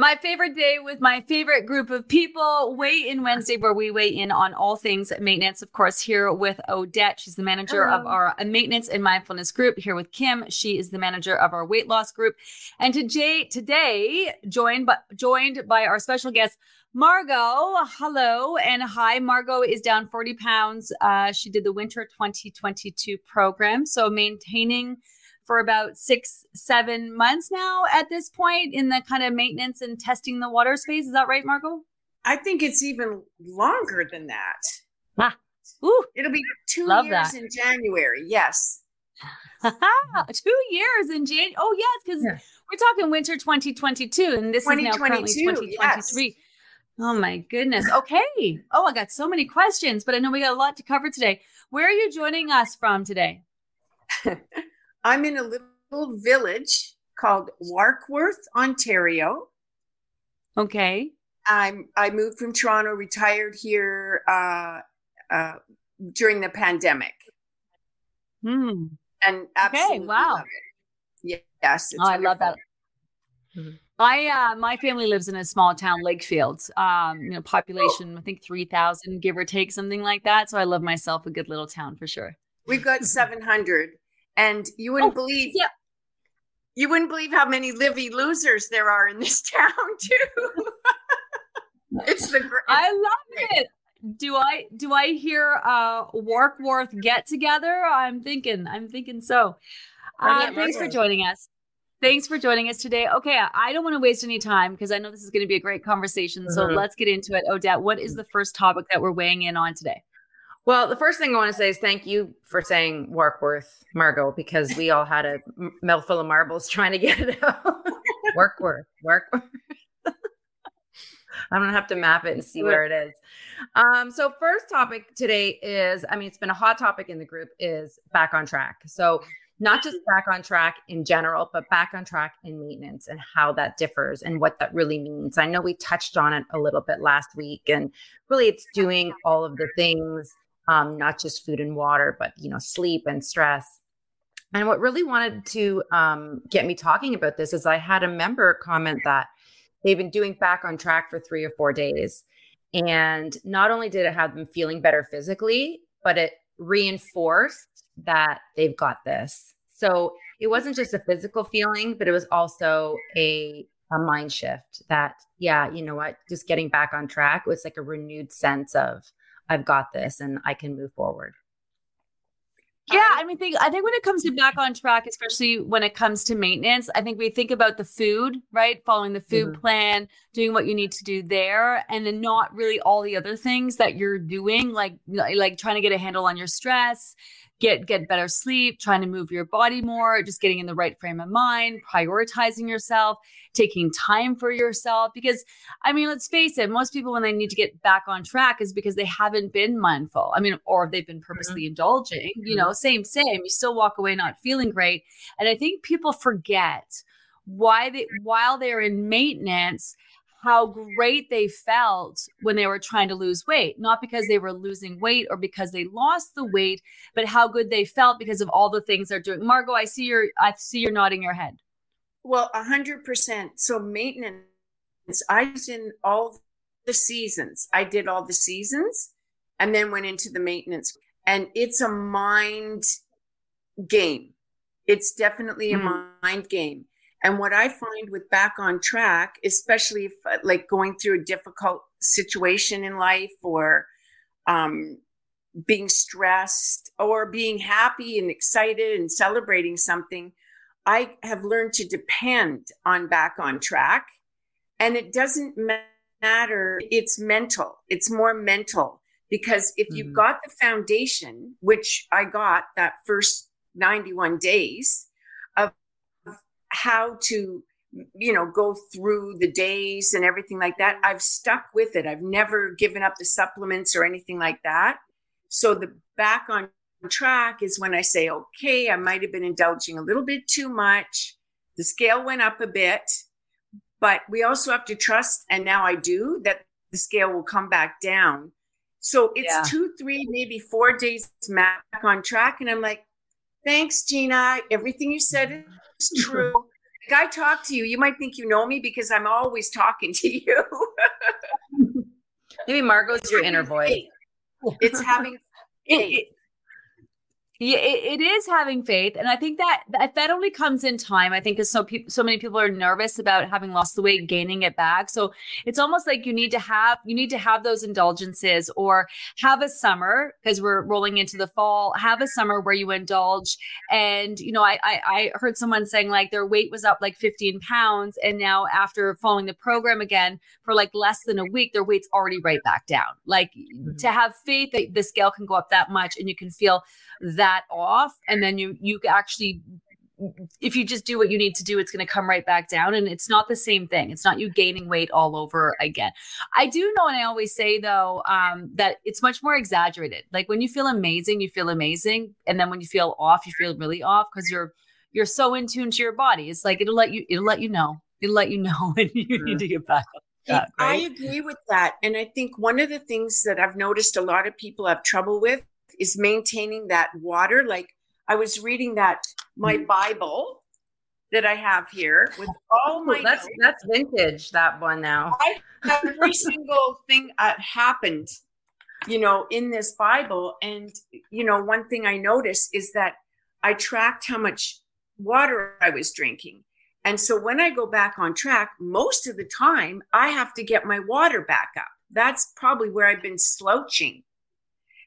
My favorite day with my favorite group of people, Weigh In Wednesday, where we weigh in on all things maintenance. Of course, here with Odette. She's the manager of our maintenance and mindfulness group. Here with Kim. She is the manager of our weight loss group. And today, today joined by, joined by our special guest, Margot. Hello and hi. Margot is down 40 pounds. Uh, she did the winter 2022 program. So maintaining for about six, seven months now at this point in the kind of maintenance and testing the water space. Is that right, Margot? I think it's even longer than that. Ah, ooh, It'll be two Love years that. in January. Yes. two years in January. Oh, yes, because Yeah. we're talking winter 2022, and this is now currently 2022, 2023. Oh my goodness. Okay. Oh, I got so many questions, but I know we got a lot to cover today. Where are you joining us from today? I'm in a little village called Warkworth, Ontario. Okay. I'm I moved from Toronto, retired here uh, uh, during the pandemic, Hmm. and absolutely wow. love it. Yes, it's Oh, I love that. wonderful. I uh my family lives in a small town, Lakefield. Um, you know, population I think three thousand, give or take, something like that. So I love myself a good little town for sure. We've got 700, and you wouldn't Oh, believe. yeah. You wouldn't believe how many livy losers there are in this town too. it's the great. I love it. Do I do I hear uh Warkworth get together? I'm thinking, I'm thinking so. Uh, thanks for joining us. Thanks for joining us today. Okay, I don't want to waste any time because I know this is going to be a great conversation. So Mhm. let's get into it. Odette, what is the first topic that we're weighing in on today? Well, the first thing I want to say is thank you for saying Warkworth, Margot, because we all had a mouthful of marbles trying to get it out. Warkworth, Warkworth. I'm gonna have to map it and see where it is. Um, so first topic today is, I mean, it's been a hot topic in the group, is back on track. So not just back on track in general, but back on track in maintenance and how that differs and what that really means. I know we touched on it a little bit last week, and really it's doing all of the things um, not just food and water, but you know, sleep and stress. And what really wanted to um, get me talking about this is I had a member comment that they've been doing back on track for three or four days. And not only did it have them feeling better physically, but it reinforced that they've got this. So it wasn't just a physical feeling, but it was also a a mind shift that, yeah, you know what, just getting back on track was like a renewed sense of I've got this and I can move forward. Yeah, I mean, think I think when it comes to back on track, especially when it comes to maintenance, I think we think about the food, right? Following the food Mhm. plan, doing what you need to do there, and then not really all the other things that you're doing, like like trying to get a handle on your stress, get get better sleep, trying to move your body more, just getting in the right frame of mind, prioritizing yourself, taking time for yourself. Because I mean, let's face it, most people when they need to get back on track is because they haven't been mindful. I mean, or they've been mm-hmm. purposely indulging, you mm-hmm. know, same, same. You still walk away not feeling great. And I think people forget why they while they're in maintenance, how great they felt when they were trying to lose weight, not because they were losing weight or because they lost the weight, but how good they felt because of all the things they're doing. Margot, I see your I see you're nodding your head. Well, a hundred percent. So maintenance, I was in all the seasons. I did all the seasons and then went into the maintenance. And it's a mind game. It's definitely a Mhm. mind game. And what I find with back on track, especially if uh, like going through a difficult situation in life or um, being stressed or being happy and excited and celebrating something, I have learned to depend on back on track. And it doesn't matter, it's mental, it's more mental. Because if you've Mhm. got the foundation, which I got that first 91 days how to you know go through the days and everything like that. I've stuck with it. I've never given up the supplements or anything like that. So the back on track is when i say okay i might have been indulging a little bit too much. The scale went up a bit but we also have to trust and now i do that the scale will come back down. So it's yeah. two three maybe four days back on track and i'm like thanks gina everything you said is true I talk to you, you might think you know me because I'm always talking to you. Maybe Margot's your inner voice. It's having it, yeah, it, it is having faith, and I think that, that that only comes in time. I think because so people, so many people are nervous about having lost the weight, gaining it back. So it's almost like you need to have you need to have those indulgences, or have a summer because we're rolling into the fall. Have a summer where you indulge, and you know, I, I I heard someone saying like their weight was up like 15 pounds, and now after following the program again for like less than a week, their weight's already right back down. Like mm-hmm. to have faith that the scale can go up that much, and you can feel that off and then you you actually if you just do what you need to do, it's going to come right back down. And it's not the same thing. It's not you gaining weight all over again. I do know, and I always say though, um, that it's much more exaggerated. Like when you feel amazing, you feel amazing. And then when you feel off, you feel really off because you're you're so in tune to your body. It's like it'll let you it'll let you know. It'll let you know when you mm-hmm. need to get back up. That, right? I agree with that. And I think one of the things that I've noticed a lot of people have trouble with is maintaining that water. Like I was reading that my mm. Bible that I have here with all my that's notes. that's vintage that one now. I, every single thing that happened, you know, in this Bible, and you know, one thing I noticed is that I tracked how much water I was drinking. And so when I go back on track, most of the time I have to get my water back up. That's probably where I've been slouching.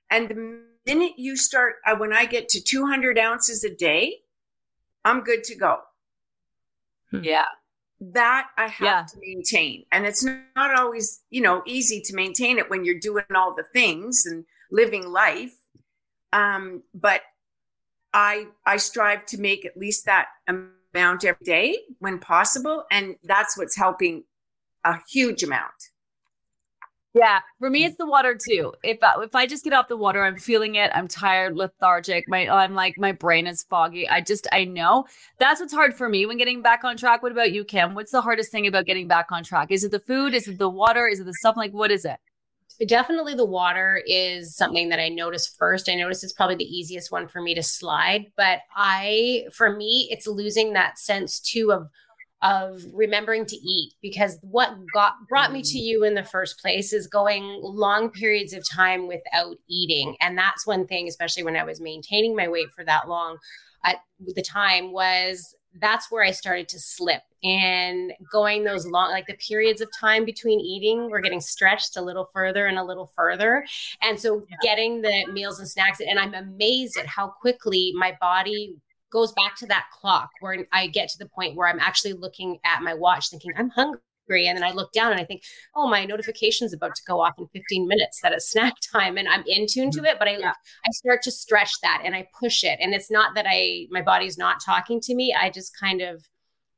And the minute you start, uh, when I get to 200 ounces a day, I'm good to go. Hmm. Yeah. That I have yeah. to maintain. And it's not always, you know, easy to maintain it when you're doing all the things and living life. Um, but I I strive to make at least that amount every day when possible. And that's what's helping a huge amount. Yeah, for me it's the water too. If I, if I just get off the water, I'm feeling it. I'm tired, lethargic. My I'm like my brain is foggy. I just I know that's what's hard for me when getting back on track. What about you, Kim? What's the hardest thing about getting back on track? Is it the food? Is it the water? Is it the stuff? Like what is it? Definitely the water is something that I notice first. I notice it's probably the easiest one for me to slide, but I for me it's losing that sense too of of remembering to eat because what got brought me to mm. you in the first place is going long periods of time without eating and that's one thing especially when i was maintaining my weight for that long at the time was that's where i started to slip and going those long like the periods of time between eating were getting stretched a little further and a little further and so yeah. getting the meals and snacks and i'm amazed at how quickly my body goes back to that clock where I get to the point where I'm actually looking at my watch thinking, I'm hungry. And then I look down and I think, oh, my notification's about to go off in 15 minutes. That is snack time. And I'm in tune to mm-hmm. it, but I yeah. I start to stretch that and I push it. And it's not that I my body's not talking to me. I just kind of,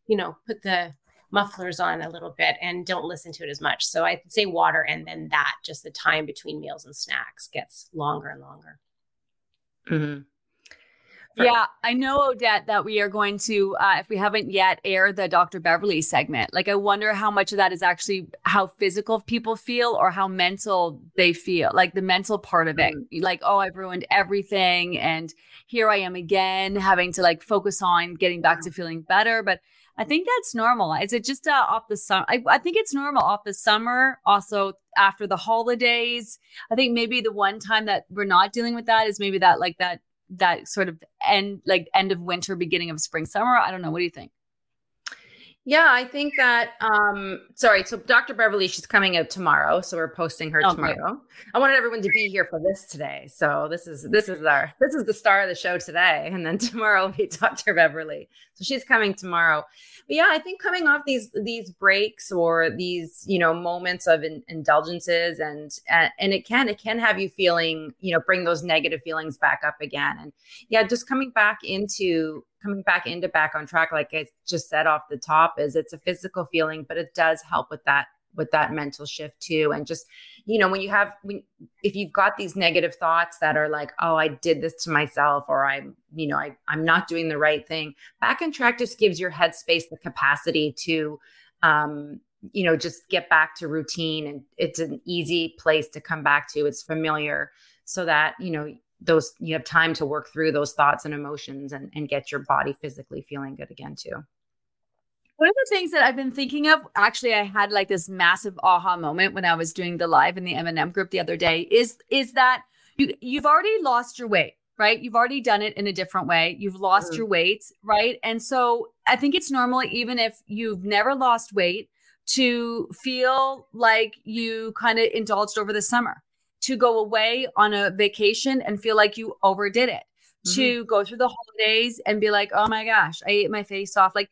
you know, put the mufflers on a little bit and don't listen to it as much. So I'd say water and then that, just the time between meals and snacks gets longer and longer. Mm-hmm. Yeah, I know, Odette, that we are going to, uh, if we haven't yet, air the Dr. Beverley segment. Like, I wonder how much of that is actually how physical people feel or how mental they feel, like the mental part of it. Mm-hmm. Like, oh, I've ruined everything. And here I am again, having to like focus on getting back to feeling better. But I think that's normal. Is it just uh, off the summer? I, I think it's normal off the summer. Also, after the holidays, I think maybe the one time that we're not dealing with that is maybe that like that that sort of end like end of winter beginning of spring summer? I don't know. What do you think yeah i think that um sorry so dr Beverley, she's coming out tomorrow so we're posting her oh, tomorrow. I wanted everyone to be here for this today so this is this is our this is the star of the show today and then tomorrow will be dr Beverley. so she's coming tomorrow. But yeah, I think coming off these these breaks or these you know moments of in, indulgences and and it can it can have you feeling you know bring those negative feelings back up again. And yeah, just coming back into coming back into back on track, like I just said off the top, is it's a physical feeling, but it does help with that with that mental shift too. And just you know when you have when if you've got these negative thoughts that are like oh i did this to myself or i'm you know I, i'm not doing the right thing back on track just gives your headspace the capacity to um you know just get back to routine and it's an easy place to come back to. It's familiar so that you know those you have time to work through those thoughts and emotions and, and get your body physically feeling good again too one of the things that I've been thinking of, actually, I had like this massive aha moment when I was doing the live in the M&M group the other day. Is is that you you've already lost your weight, right? You've already done it in a different way. You've lost mm-hmm. your weight, right? And so I think it's normal, even if you've never lost weight, to feel like you kind of indulged over the summer to go away on a vacation and feel like you overdid it, mm-hmm. to go through the holidays and be like, oh my gosh, I ate my face off. Like,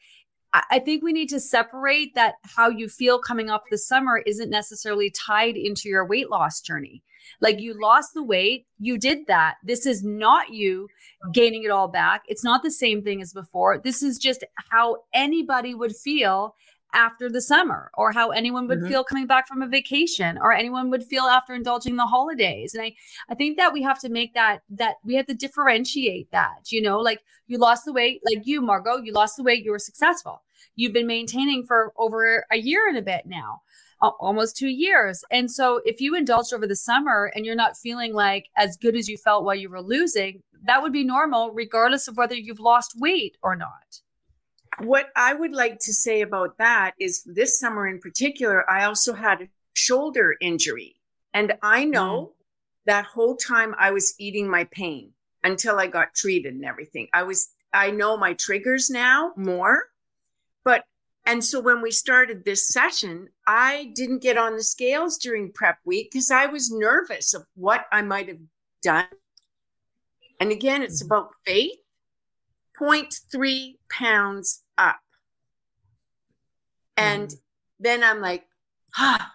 I think we need to separate that how you feel coming off the summer isn't necessarily tied into your weight loss journey. Like you lost the weight, you did that. This is not you gaining it all back. It's not the same thing as before. This is just how anybody would feel after the summer or how anyone would mm-hmm. feel coming back from a vacation or anyone would feel after indulging the holidays and i i think that we have to make that that we have to differentiate that you know like you lost the weight like you margot you lost the weight you were successful you've been maintaining for over a year and a bit now almost two years. And so if you indulged over the summer and you're not feeling like as good as you felt while you were losing, that would be normal, regardless of whether you've lost weight or not what I would like to say about that is this summer in particular, I also had a shoulder injury. And I know mm. that whole time I was eating my pain until I got treated and everything. I was, I know my triggers now more. But, and so when we started this session, I didn't get on the scales during prep week because I was nervous of what I might have done. And again, it's mm. about faith 0.3 pounds up. And mm. then I'm like, ah,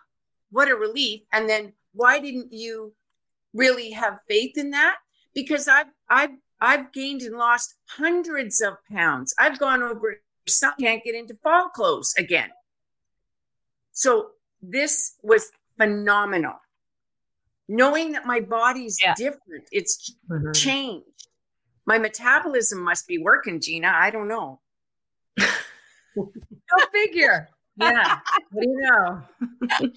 what a relief. And then why didn't you really have faith in that? Because I've I've I've gained and lost hundreds of pounds. I've gone over some can't get into fall clothes again. So this was phenomenal. Knowing that my body's yeah. different, it's mm-hmm. changed. My metabolism must be working, Gina. I don't know. Go figure. Yeah. what do you know?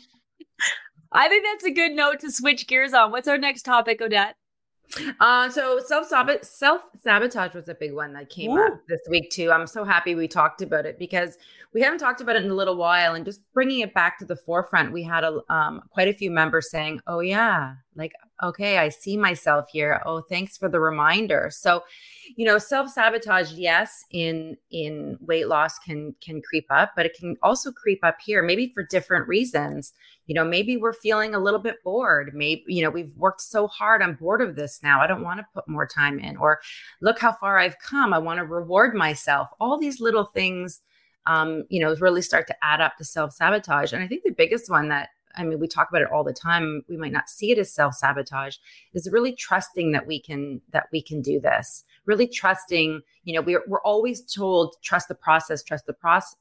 I think that's a good note to switch gears on. What's our next topic, Odette? Uh, so self self sabotage was a big one that came Ooh. up this week too. I'm so happy we talked about it because we haven't talked about it in a little while, and just bringing it back to the forefront. We had a um, quite a few members saying, "Oh yeah, like okay, I see myself here. Oh, thanks for the reminder." So, you know, self sabotage, yes, in in weight loss can can creep up, but it can also creep up here, maybe for different reasons. You know, maybe we're feeling a little bit bored. Maybe you know we've worked so hard. I'm bored of this now. I don't want to put more time in. Or look how far I've come. I want to reward myself. All these little things um, you know, really start to add up to self sabotage. And I think the biggest one that I mean, we talk about it all the time. We might not see it as self sabotage. Is really trusting that we can that we can do this. Really trusting. You know, we're we're always told trust the process, trust the process.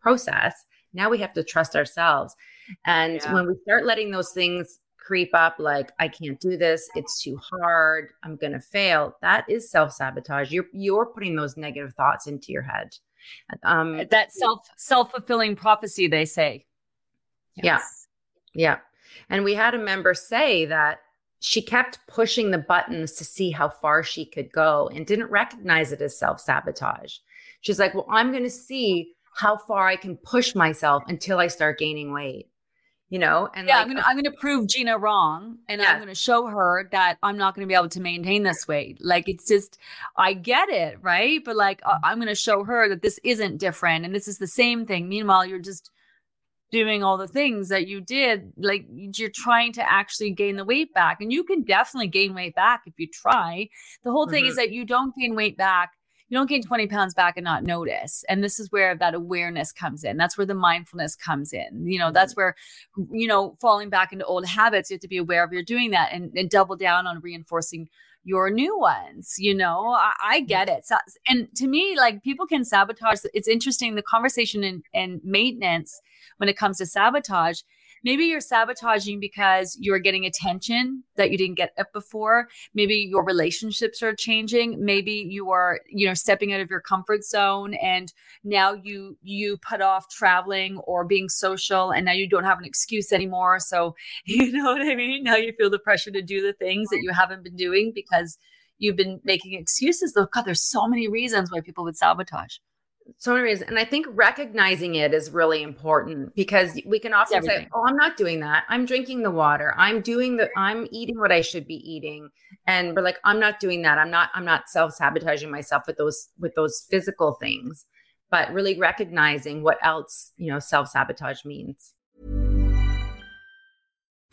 Process. Now we have to trust ourselves. And yeah. when we start letting those things creep up, like I can't do this, it's too hard, I'm gonna fail. That is self sabotage. You're you're putting those negative thoughts into your head. Um, that self self fulfilling prophecy, they say. Yes. Yeah, yeah. And we had a member say that she kept pushing the buttons to see how far she could go and didn't recognize it as self sabotage. She's like, "Well, I'm going to see how far I can push myself until I start gaining weight." you know and yeah like, i'm gonna i'm gonna prove gina wrong and yeah. i'm gonna show her that i'm not gonna be able to maintain this weight like it's just i get it right but like i'm gonna show her that this isn't different and this is the same thing meanwhile you're just doing all the things that you did like you're trying to actually gain the weight back and you can definitely gain weight back if you try the whole thing mm-hmm. is that you don't gain weight back you don't gain 20 pounds back and not notice. And this is where that awareness comes in. That's where the mindfulness comes in. You know, that's mm-hmm. where, you know, falling back into old habits, you have to be aware of you're doing that and, and double down on reinforcing your new ones you know? I, I get it. So, and to me like people can sabotage it's interesting the conversation in, in maintenance when it comes to sabotage maybe you're sabotaging because you're getting attention that you didn't get before. Maybe your relationships are changing. Maybe you are you know stepping out of your comfort zone and now you you put off traveling or being social and now you don't have an excuse anymore. So you know what i mean? Now you feel the pressure to do the things that you haven't been doing because you've been making excuses. Though god there's so many reasons why people would sabotage so many reasons. And I think recognizing it is really important because we can often say, Oh, I'm not doing that. I'm drinking the water. I'm doing the I'm eating what I should be eating. And we're like, I'm not doing that. I'm not, I'm not self-sabotaging myself with those with those physical things, but really recognizing what else, you know, self-sabotage means.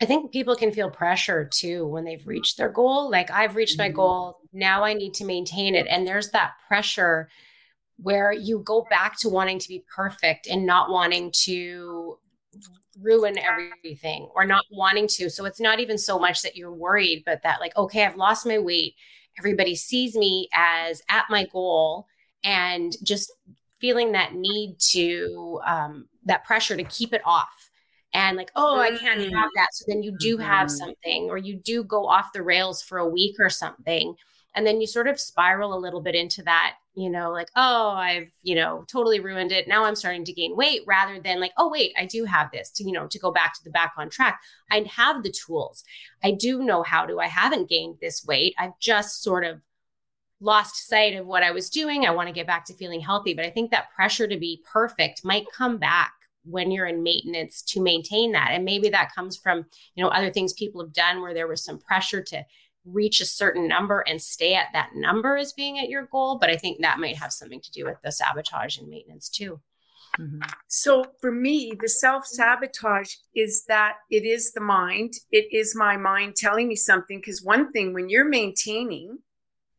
I think people can feel pressure too when they've reached their goal. Like, I've reached my mm-hmm. goal, now I need to maintain it. And there's that pressure where you go back to wanting to be perfect and not wanting to ruin everything or not wanting to. So it's not even so much that you're worried, but that, like, okay, I've lost my weight. Everybody sees me as at my goal and just feeling that need to, um, that pressure to keep it off and like, oh, I can't mm-hmm. have that. So then you do have mm-hmm. something, or you do go off the rails for a week or something. And then you sort of spiral a little bit into that, you know, like, oh, I've, you know, totally ruined it. Now I'm starting to gain weight rather than like, oh, wait, I do have this to, you know, to go back to the back on track. I have the tools. I do know how to. I haven't gained this weight. I've just sort of lost sight of what I was doing. I want to get back to feeling healthy. But I think that pressure to be perfect might come back when you're in maintenance to maintain that. And maybe that comes from you know other things people have done where there was some pressure to reach a certain number and stay at that number as being at your goal. But i think that might have something to do with the sabotage and maintenance too. Mm-hmm. so for me the self-sabotage is that it is the mind. It is my mind telling me something. Because one thing when you're maintaining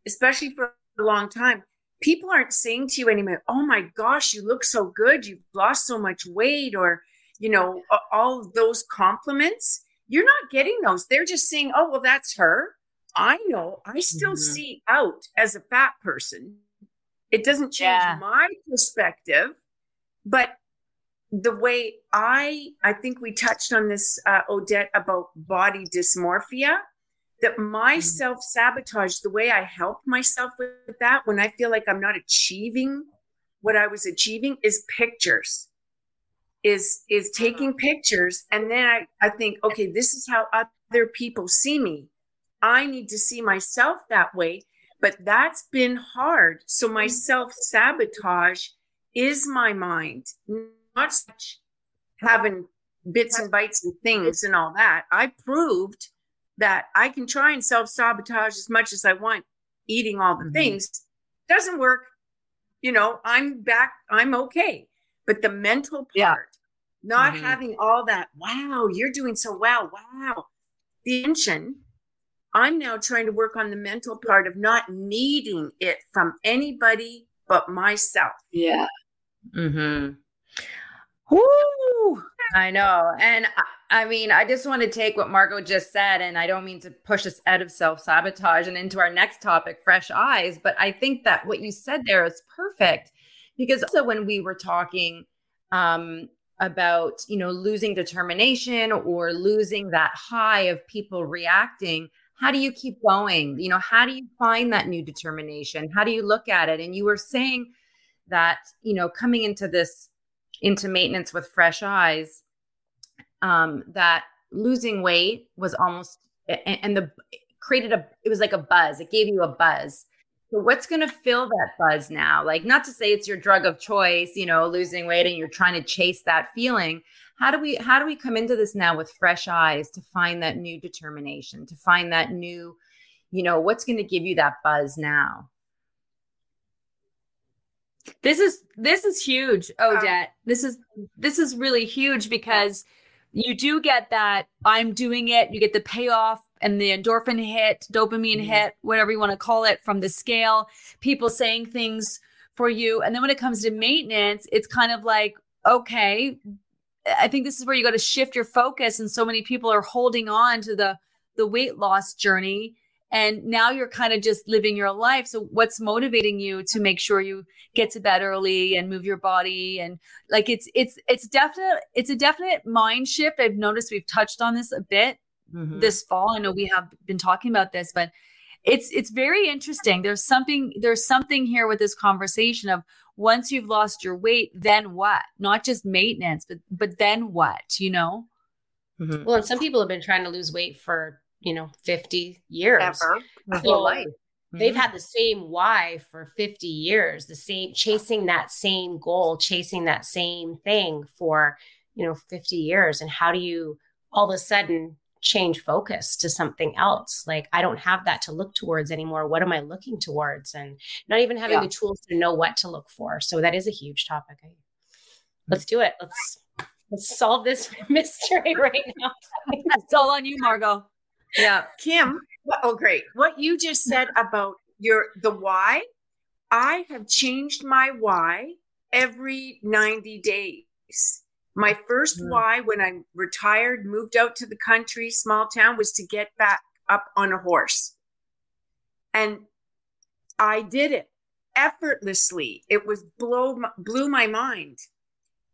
especially for a long time people aren't saying to you anymore, oh my gosh, you look so good, you've lost so much weight, or, you know, all those compliments. You're not getting those. They're just saying, oh, well, that's her. I know. I still mm-hmm. see out as a fat person. It doesn't change yeah. my perspective, but the way I, I think we touched on this, uh, Odette, about body dysmorphia that my mm-hmm. self sabotage, the way I help myself with that when I feel like I'm not achieving what I was achieving is pictures. Is is taking pictures and then I, I think, okay, this is how other people see me. I need to see myself that way. But that's been hard. So my mm-hmm. self sabotage is my mind, not such having bits and bites and things and all that. I proved that I can try and self sabotage as much as I want, eating all the mm-hmm. things. Doesn't work. You know, I'm back, I'm okay. But the mental part, yeah. not mm-hmm. having all that, wow, you're doing so well. Wow. The tension. I'm now trying to work on the mental part of not needing it from anybody but myself. Yeah. Mm-hmm. Woo! I know. And I, I mean, I just want to take what Margot just said, and I don't mean to push us out of self sabotage and into our next topic, fresh eyes. But I think that what you said there is perfect. Because also when we were talking um, about you know losing determination or losing that high of people reacting how do you keep going? You know how do you find that new determination? How do you look at it? And you were saying that you know coming into this into maintenance with fresh eyes um that losing weight was almost and, and the created a it was like a buzz it gave you a buzz so what's going to fill that buzz now? Like not to say it's your drug of choice, you know, losing weight and you're trying to chase that feeling. How do we how do we come into this now with fresh eyes to find that new determination, to find that new, you know, what's going to give you that buzz now? This is this is huge, Odette. This is this is really huge because you do get that I'm doing it, you get the payoff and the endorphin hit, dopamine mm-hmm. hit, whatever you want to call it, from the scale, people saying things for you. And then when it comes to maintenance, it's kind of like, okay, I think this is where you got to shift your focus. And so many people are holding on to the the weight loss journey. And now you're kind of just living your life. So what's motivating you to make sure you get to bed early and move your body? And like it's it's it's definite, it's a definite mind shift. I've noticed we've touched on this a bit mm-hmm. this fall. I know we have been talking about this, but it's it's very interesting. There's something there's something here with this conversation of once you've lost your weight, then what? Not just maintenance, but but then what? You know. Mm-hmm. Well, and some people have been trying to lose weight for you know 50 years, ever so life. They've mm-hmm. had the same why for 50 years, the same chasing that same goal, chasing that same thing for, you know, 50 years. And how do you all of a sudden change focus to something else. Like I don't have that to look towards anymore. What am I looking towards? And not even having yeah. the tools to know what to look for. So that is a huge topic. Let's do it. Let's let's solve this mystery right now. It's all on you, Margot. Yeah. Kim, oh great. What you just said about your the why, I have changed my why every 90 days. My 1st mm-hmm. why when I retired, moved out to the country, small town, was to get back up on a horse. And I did it effortlessly. It was blow blew my mind.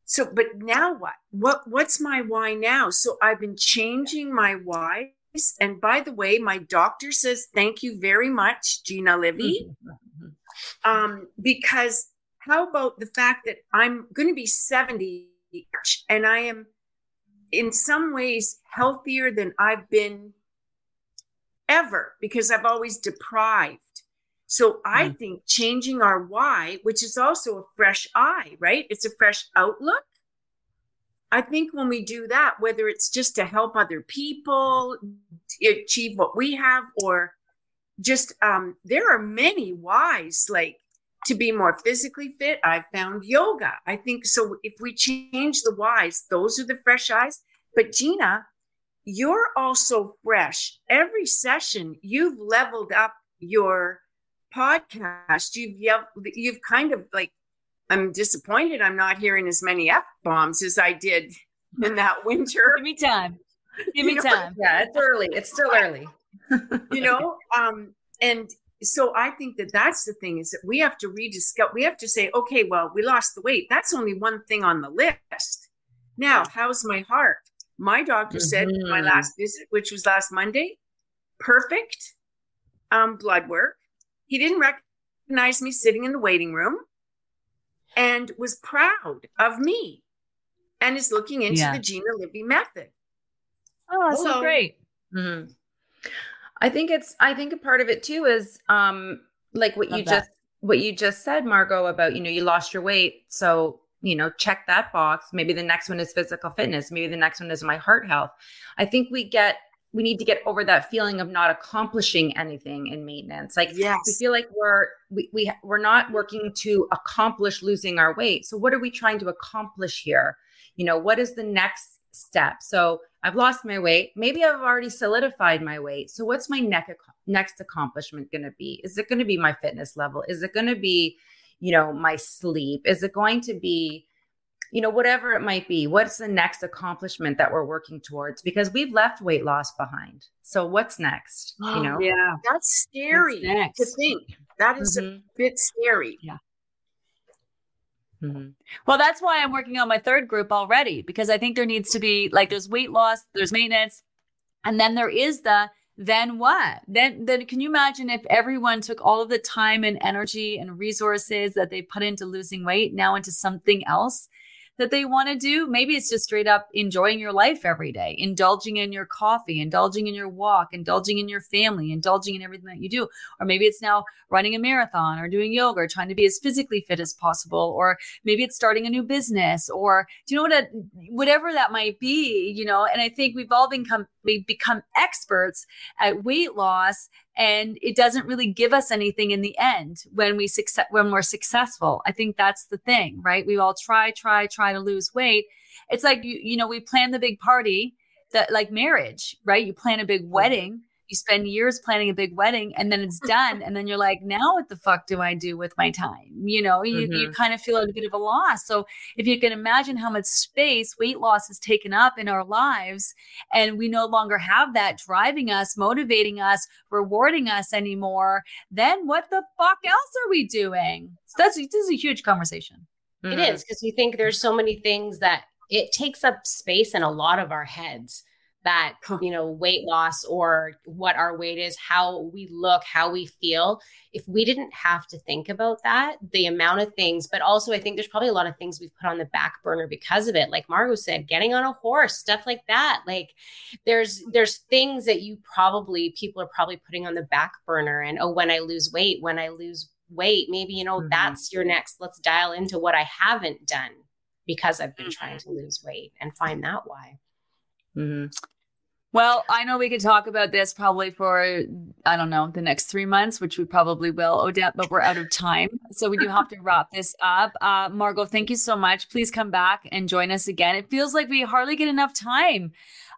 So, but now what? What what's my why now? So I've been changing my why. And by the way, my doctor says thank you very much, Gina Livy. Mm-hmm. Um, because how about the fact that I'm going to be 70 and I am in some ways healthier than I've been ever because I've always deprived. So I mm. think changing our why, which is also a fresh eye, right? It's a fresh outlook. I think when we do that, whether it's just to help other people achieve what we have, or just um, there are many whys. Like to be more physically fit, I've found yoga. I think so. If we change the whys, those are the fresh eyes. But Gina, you're also fresh. Every session, you've leveled up your podcast. You've you've kind of like. I'm disappointed. I'm not hearing as many f bombs as I did in that winter. Give me time. Give me you know, time. Yeah, it's early. It's still early. you know, um, and so I think that that's the thing is that we have to rediscover, we have to say, okay, well, we lost the weight. That's only one thing on the list. Now, how's my heart? My doctor mm-hmm. said my last visit, which was last Monday, perfect um, blood work. He didn't recognize me sitting in the waiting room and was proud of me and is looking into yeah. the Gina Livy method. Oh, that's so great. Mm-hmm. I think it's I think a part of it too is um like what Love you that. just what you just said, Margot, about you know, you lost your weight. So, you know, check that box. Maybe the next one is physical fitness. Maybe the next one is my heart health. I think we get we need to get over that feeling of not accomplishing anything in maintenance. Like yes. we feel like we're we, we we're not working to accomplish losing our weight. So what are we trying to accomplish here? You know, what is the next step? So I've lost my weight. Maybe I've already solidified my weight. So what's my next next accomplishment going to be? Is it going to be my fitness level? Is it going to be, you know, my sleep? Is it going to be you know whatever it might be what's the next accomplishment that we're working towards because we've left weight loss behind so what's next you know yeah that's scary to think that is mm-hmm. a bit scary yeah Mm-hmm. Well, that's why I'm working on my third group already because I think there needs to be like there's weight loss, there's maintenance, and then there is the then what? Then then can you imagine if everyone took all of the time and energy and resources that they put into losing weight now into something else? That they want to do. Maybe it's just straight up enjoying your life every day, indulging in your coffee, indulging in your walk, indulging in your family, indulging in everything that you do. Or maybe it's now running a marathon or doing yoga or trying to be as physically fit as possible. Or maybe it's starting a new business or do you know what, a, whatever that might be, you know, and I think we've all become, we become experts at weight loss and it doesn't really give us anything in the end when we success when we're successful. I think that's the thing right? We all try try try to lose weight. It's like you you know we plan the big party that like marriage right? You plan a big mm-hmm. wedding you spend years planning a big wedding and then it's done and then you're like now what the fuck do i do with my time? You know you, mm-hmm. you kind of feel a bit of a loss. So if you can imagine how much space weight loss has taken up in our lives and we no longer have that driving us motivating us rewarding us anymore then what the fuck else are we doing? So that's this is a huge conversation. Mm-hmm. it is because we think there's so many things that it takes up space in a lot of our heads that you know weight loss or what our weight is how we look how we feel if we didn't have to think about that the amount of things but also i think there's probably a lot of things we've put on the back burner because of it. Like margot said getting on a horse stuff like that. Like there's there's things that you probably people are probably putting on the back burner and oh when i lose weight when i lose weight maybe you know mm-hmm. that's your next let's dial into what i haven't done because i've been trying to lose weight and find that why. Mm-hmm. Well, I know we could talk about this probably for, I don't know, the next three months, which we probably will, Odette, but we're out of time. So we do have to wrap this up. Uh, Margot, thank you so much. Please come back and join us again. It feels like we hardly get enough time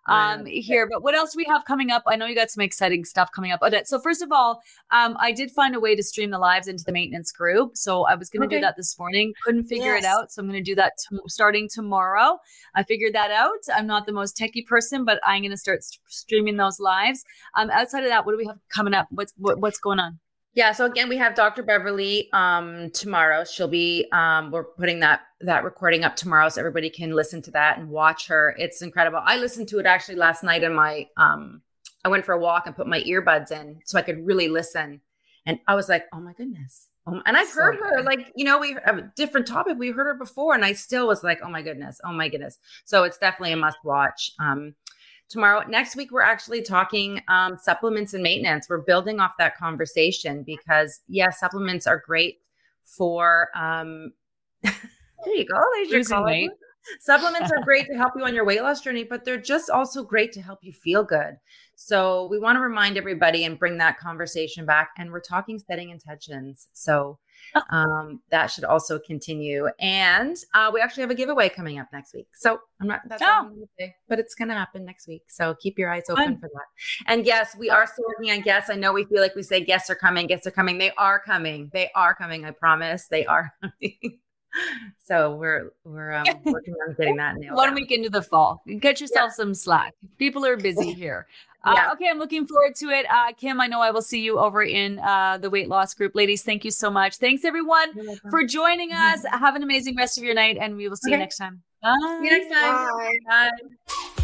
um, here. But what else we have coming up? I know you got some exciting stuff coming up. Odette. So first of all, um, I did find a way to stream the lives into the maintenance group. So I was going to okay. do that this morning. Couldn't figure yes. it out. So I'm going to do that t- starting tomorrow. I figured that out. I'm not the most techie person, but I'm going to start st- streaming those lives. Um, outside of that, what do we have coming up? What's what, what's going on? Yeah. So again, we have Dr. Beverley um, tomorrow. She'll be um, we're putting that that recording up tomorrow, so everybody can listen to that and watch her. It's incredible. I listened to it actually last night in my um, I went for a walk and put my earbuds in so I could really listen, and I was like, oh my goodness. Um, and I've heard so her like you know we have a different topic. We heard her before, and I still was like, oh my goodness, oh my goodness. So it's definitely a must watch. Um, tomorrow. Next week, we're actually talking um, supplements and maintenance. We're building off that conversation because, yes, yeah, supplements are great for. Um, there you go. There's your weight. Supplements are great to help you on your weight loss journey, but they're just also great to help you feel good. So we want to remind everybody and bring that conversation back. And we're talking setting intentions. So. Um, that should also continue. And uh, we actually have a giveaway coming up next week. So I'm not that's oh. say, but it's going to happen next week. So keep your eyes open Fun. for that. And yes, we are still working on guests. I know we feel like we say guests are coming, guests are coming. They are coming. They are coming. I promise. They are coming. So we're we're um, working on getting that nailed. One week into the fall, get yourself yeah. some slack. People are busy here. Uh, yeah. Okay, I'm looking forward to it. Uh, Kim, I know I will see you over in uh, the weight loss group. Ladies, thank you so much. Thanks everyone for joining us. Have an amazing rest of your night, and we will see okay. you next time. Bye. See you next time. Bye. Bye.